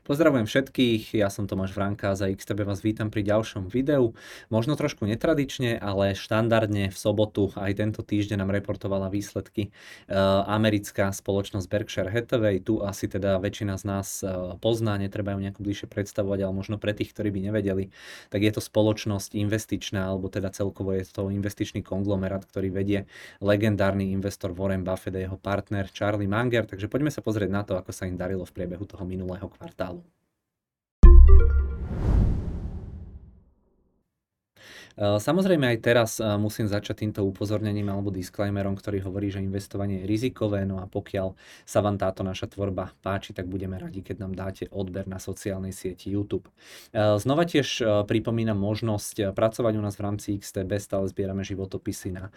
Pozdravujem všetkých, ja som Tomáš Vranka za XTB vás vítam pri ďalšom videu. Možno trošku netradične, ale štandardne v sobotu aj tento týždeň nám reportovala výsledky uh, americká spoločnosť Berkshire Hathaway. Tu asi teda väčšina z nás uh, pozná, netreba ju nejako bližšie predstavovať, ale možno pre tých, ktorí by nevedeli, tak je to spoločnosť investičná, alebo teda celkovo je to investičný konglomerát, ktorý vedie legendárny investor Warren Buffett a jeho partner Charlie Munger. Takže poďme sa pozrieť na to, ako sa im darilo v priebehu toho minulého kvartálu. Samozrejme aj teraz musím začať týmto upozornením alebo disclaimerom, ktorý hovorí, že investovanie je rizikové, no a pokiaľ sa vám táto naša tvorba páči, tak budeme radi, keď nám dáte odber na sociálnej sieti YouTube. Znova tiež pripomínam možnosť pracovať u nás v rámci XTB, stále zbierame životopisy na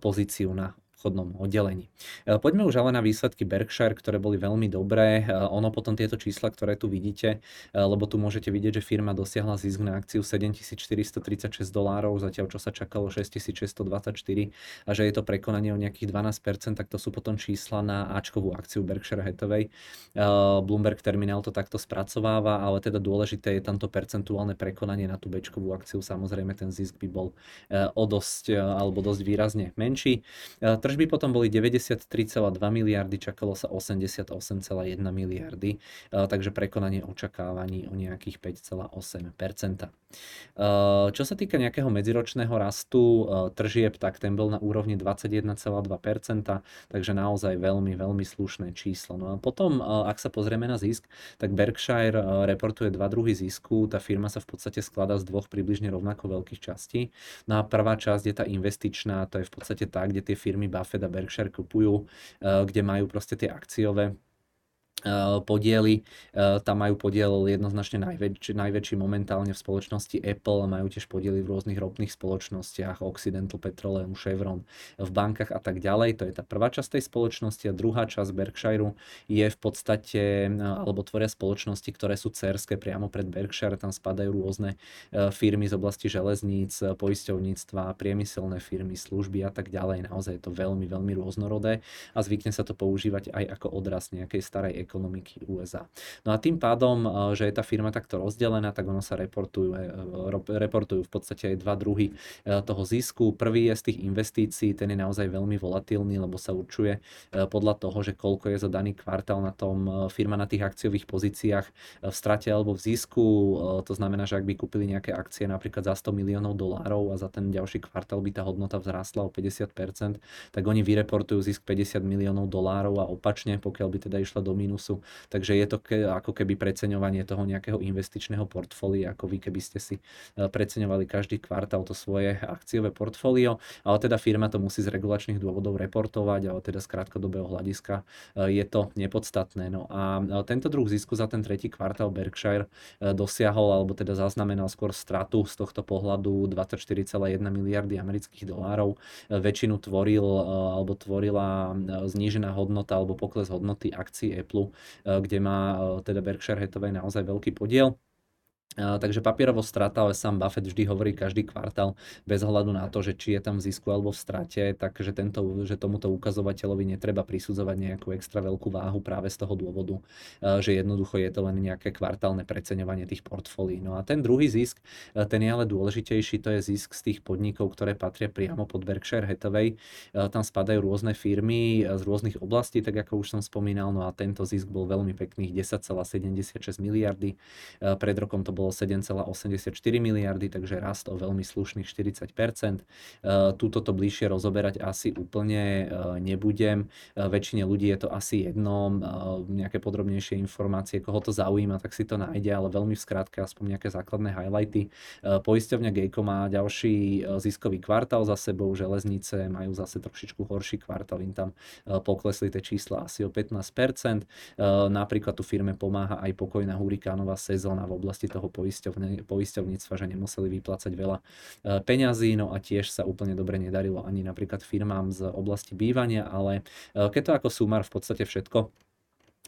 pozíciu na obchodnom oddelení. E, poďme už ale na výsledky Berkshire, ktoré boli veľmi dobré. E, ono potom tieto čísla, ktoré tu vidíte, e, lebo tu môžete vidieť, že firma dosiahla zisk na akciu 7436 dolárov, zatiaľ čo sa čakalo 6624 a že je to prekonanie o nejakých 12%, tak to sú potom čísla na Ačkovú akciu Berkshire Hathaway. Bloomberg Terminal to takto spracováva, ale teda dôležité je tamto percentuálne prekonanie na tú Bčkovú akciu. Samozrejme ten zisk by bol o dosť alebo dosť výrazne menší. Tržby potom boli 93,2 miliardy, čakalo sa 88,1 miliardy, takže prekonanie očakávaní o nejakých 5,8% Čo sa týka nejakého medziročného rastu tržieb, tak ten bol na úrovni 21,2% takže naozaj veľmi, veľmi slušné číslo. No a potom, ak sa pozrieme na zisk, tak Berkshire reportuje dva druhy zisku. Tá firma sa v podstate skladá z dvoch približne rovnako veľkých častí. No a prvá časť je tá investičná, to je v podstate tá, kde tie firmy Buffett a Berkshire kupujú, eh, kde majú proste tie akciové podiely. Eh, tam majú podiel jednoznačne najväč- najväčší momentálne v spoločnosti Apple, majú tiež podiely v rôznych ropných spoločnostiach, Occidental Petroleum, Chevron, v bankách a tak ďalej. To je tá prvá časť tej spoločnosti a druhá časť Berkshire je v podstate, eh, alebo tvoria spoločnosti, ktoré sú cerské priamo pred Berkshire. Tam spadajú rôzne firmy z oblasti železníc, poisťovníctva, priemyselné firmy, služby a tak ďalej. Naozaj je to veľmi, veľmi rôznorodé a zvykne sa to používať aj ako odraz nejakej starej ekonomiky USA. No a tým pádom, eh, že je tá firma takto rozdelená, tak ono sa reportujú, eh, reportujú v podstate aj dva druhy eh, toho zisku. Prvý je z tých investícií, ten je naozaj veľmi volatilný, lebo sa určuje podľa toho, že koľko je za daný kvartál na tom firma na tých akciových pozíciách v strate alebo v zisku. To znamená, že ak by kúpili nejaké akcie napríklad za 100 miliónov dolárov a za ten ďalší kvartál by tá hodnota vzrástla o 50%, tak oni vyreportujú zisk 50 miliónov dolárov a opačne, pokiaľ by teda išla do mínusu mínusu. Takže je to ke, ako keby preceňovanie toho nejakého investičného portfólia, ako vy keby ste si e, preceňovali každý kvartál to svoje akciové portfólio, ale teda firma to musí z regulačných dôvodov reportovať, ale teda z krátkodobého hľadiska e, je to nepodstatné. No a e, tento druh zisku za ten tretí kvartál Berkshire dosiahol, alebo teda zaznamenal skôr stratu z tohto pohľadu 24,1 miliardy amerických dolárov. Väčšinu tvoril, alebo tvorila znížená hodnota alebo pokles hodnoty akcií Apple kde má eh, teda Berkshire Hathaway naozaj veľký podiel. Takže papierovo strata, ale sám Buffett vždy hovorí každý kvartál bez ohľadu na to, že či je tam v zisku alebo v strate, takže tento, že tomuto ukazovateľovi netreba prisudzovať nejakú extra veľkú váhu práve z toho dôvodu, že jednoducho je to len nejaké kvartálne preceňovanie tých portfólií. No a ten druhý zisk, ten je ale dôležitejší, to je zisk z tých podnikov, ktoré patria priamo pod Berkshire Hathaway. Tam spadajú rôzne firmy z rôznych oblastí, tak ako už som spomínal, no a tento zisk bol veľmi pekných 10,76 miliardy. Pred rokom to bolo bolo 7,84 miliardy, takže rast o veľmi slušných 40%. E, Túto to bližšie rozoberať asi úplne e, nebudem. E, väčšine ľudí je to asi jedno, nejaké podrobnejšie informácie, koho to zaujíma, tak si to nájde, ale veľmi v skratke aspoň nejaké základné highlighty. Poisťovňa Gejko má ďalší ziskový kvartál za sebou, železnice majú zase trošičku horší kvartál, im tam poklesli tie čísla asi o 15%. Napríklad tu firme pomáha aj pokojná hurikánová sezóna v oblasti toho poisťovníctva, že nemuseli vyplácať veľa e, peňazí, no a tiež sa úplne dobre nedarilo ani napríklad firmám z oblasti bývania, ale e, keď to ako sumár v podstate všetko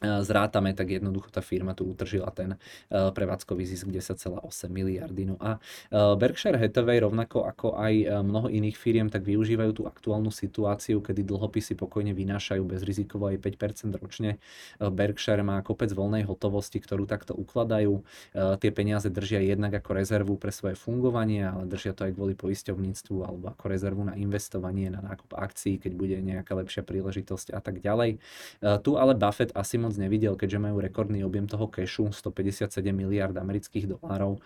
zrátame, tak jednoducho tá firma tu utržila ten prevádzkový zisk 10,8 miliardy. No a Berkshire Hathaway rovnako ako aj mnoho iných firiem tak využívajú tú aktuálnu situáciu, kedy dlhopisy pokojne vynášajú bezrizikovo aj 5% ročne. Berkshire má kopec voľnej hotovosti, ktorú takto ukladajú. Tie peniaze držia jednak ako rezervu pre svoje fungovanie, ale držia to aj kvôli poisťovníctvu alebo ako rezervu na investovanie, na nákup akcií, keď bude nejaká lepšia príležitosť a tak ďalej. Tu ale Buffett asi moc nevidel, keďže majú rekordný objem toho cashu, 157 miliard amerických dolárov. E,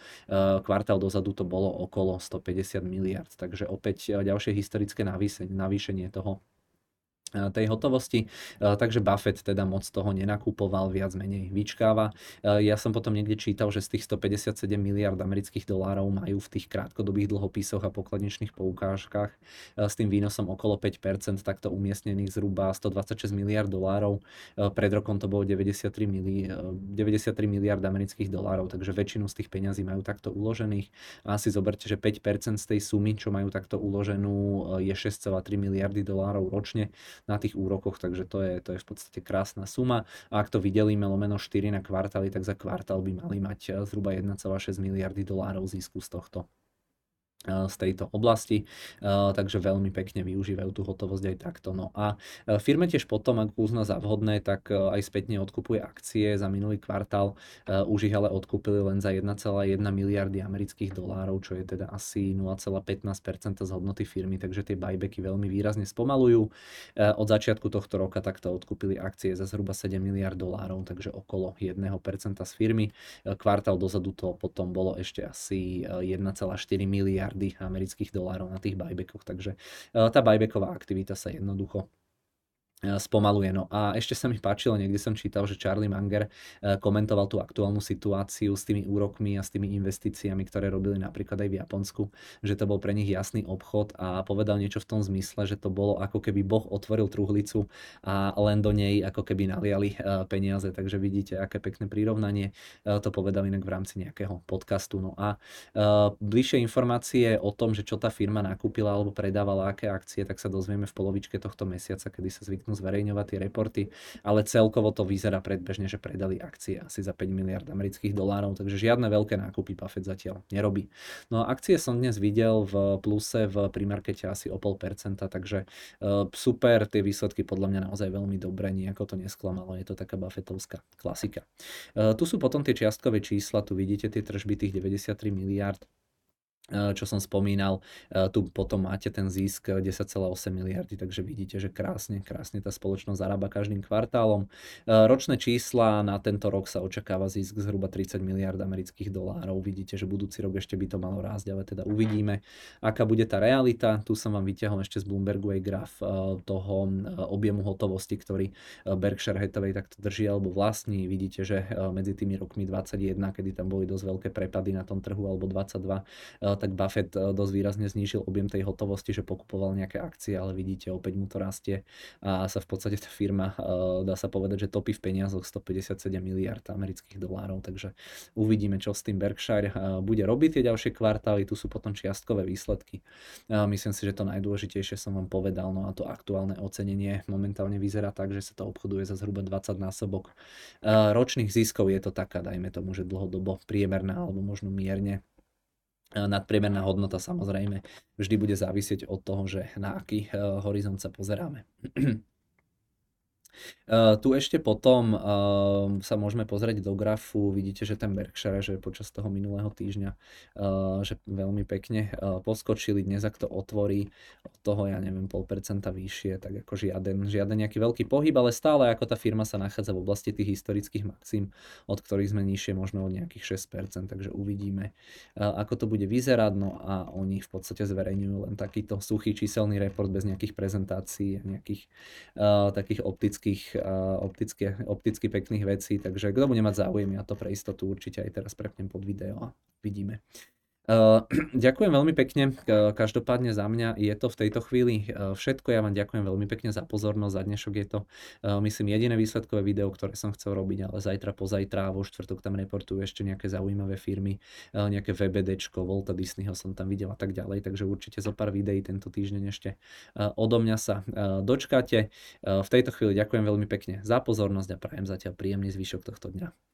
kvartál dozadu to bolo okolo 150 miliard, takže opäť e, ďalšie historické navýšenie toho tej hotovosti, takže Buffett teda moc toho nenakupoval, viac menej vyčkáva. Ja som potom niekde čítal, že z tých 157 miliard amerických dolárov majú v tých krátkodobých dlhopisoch a pokladničných poukážkach s tým výnosom okolo 5%, takto umiestnených zhruba 126 miliard dolárov. Pred rokom to bolo 93, mili, 93 miliard amerických dolárov, takže väčšinu z tých peňazí majú takto uložených. A si zoberte, že 5% z tej sumy, čo majú takto uloženú, je 6,3 miliardy dolárov ročne na tých úrokoch, takže to je, to je v podstate krásna suma. A ak to videlíme lomeno 4 na kvartály, tak za kvartál by mali mať eh, zhruba 1,6 miliardy dolárov zisku z tohto z tejto oblasti, takže veľmi pekne využívajú tú hotovosť aj takto. No a firme tiež potom, ak uzná za vhodné, tak aj spätne odkupuje akcie za minulý kvartál, už ich ale odkúpili len za 1,1 miliardy amerických dolárov, čo je teda asi 0,15% z hodnoty firmy, takže tie buybacky veľmi výrazne spomalujú. Od začiatku tohto roka takto odkúpili akcie za zhruba 7 miliard dolárov, takže okolo 1% z firmy. Kvartál dozadu to potom bolo ešte asi 1,4 miliard miliardy amerických dolárov na tých buybackoch, takže eh, tá buybacková aktivita sa jednoducho spomaluje. No a ešte sa mi páčilo, niekde som čítal, že Charlie Munger e, komentoval tú aktuálnu situáciu s tými úrokmi a s tými investíciami, ktoré robili napríklad aj v Japonsku, že to bol pre nich jasný obchod a povedal niečo v tom zmysle, že to bolo ako keby Boh otvoril truhlicu a len do nej ako keby naliali e, peniaze. Takže vidíte, aké pekné prirovnanie. To povedal inak v rámci nejakého podcastu. No a bližšie informácie o tom, že čo tá firma nakúpila alebo predávala, aké akcie, tak sa dozvieme v polovičke tohto mesiaca, kedy sa zvyknú zvyknú zverejňovať tie reporty, ale celkovo to vyzerá predbežne, že predali akcie asi za 5 miliard amerických dolárov, takže žiadne veľké nákupy Buffett zatiaľ nerobí. No a akcie som dnes videl v pluse v primarkete asi o pol percenta, takže uh, super, tie výsledky podľa mňa naozaj veľmi dobré, nejako to nesklamalo, je to taká Buffettovská klasika. Uh, tu sú potom tie čiastkové čísla, tu vidíte tie tržby tých 93 miliard čo som spomínal, eh, tu potom máte ten zisk 10,8 miliardy, takže vidíte, že krásne, krásne tá spoločnosť zarába každým kvartálom. Eh, ročné čísla na tento rok sa očakáva zisk zhruba 30 miliard amerických dolárov. Vidíte, že budúci rok ešte by to malo rásť, ale teda uvidíme, aká bude tá realita. Tu som vám vyťahol ešte z Bloombergu aj graf toho objemu hotovosti, ktorý Berkshire Hathaway takto drží alebo vlastní. Vidíte, že medzi tými rokmi 21, kedy tam boli dosť veľké prepady na tom trhu, alebo 22, tak Buffett eh, dosť výrazne znížil objem tej hotovosti, že pokupoval nejaké akcie, ale vidíte, opäť mu to rastie. A sa v podstate tá firma, eh, dá sa povedať, že topí v peniazoch 157 miliard amerických dolárov, takže uvidíme, čo s tým Berkshire eh, bude robiť tie ďalšie kvartály, tu sú potom čiastkové výsledky. Myslím si, že to najdôležitejšie som vám povedal, no a to aktuálne ocenenie momentálne vyzerá tak, že sa to obchoduje za zhruba 20 násobok. Ročných ziskov, je to taká, dajme tomu, že dlhodobo priemerná alebo možno mierne nadpriemerná hodnota samozrejme vždy bude závisieť od toho, že na aký eh, horizont sa pozeráme. Tu ešte potom uh, sa môžeme pozrieť do grafu, vidíte, že ten Berkshire, že počas toho minulého týždňa, uh, že veľmi pekne poskočili, dnes ak to otvorí od toho, ja neviem, pol percenta vyššie, tak ako žiaden, žiaden nejaký veľký pohyb, ale stále ako tá firma sa nachádza v oblasti tých historických maxim, od ktorých sme nižšie možno od nejakých 6%, takže uvidíme, ako to bude vyzerať, no a oni v podstate zverejňujú len takýto suchý číselný report bez nejakých prezentácií a nejakých takých optických optických, opticky, opticky pekných vecí, takže kto bude mať záujem, ja to pre istotu určite aj teraz prepnem pod video a vidíme. Uh, ďakujem veľmi pekne, každopádne za mňa je to v tejto chvíli všetko. Ja vám ďakujem veľmi pekne za pozornosť. Za dnešok je to, myslím, jediné výsledkové video, ktoré som chcel robiť, ale zajtra, pozajtra vo štvrtok tam reportujú ešte nejaké zaujímavé firmy, nejaké VBDčko, Volta Disneyho som tam videl a tak ďalej, takže určite zo pár videí tento týždeň ešte odo mňa sa dočkáte. V tejto chvíli ďakujem veľmi pekne za pozornosť a prajem zatiaľ príjemný zvyšok tohto dňa.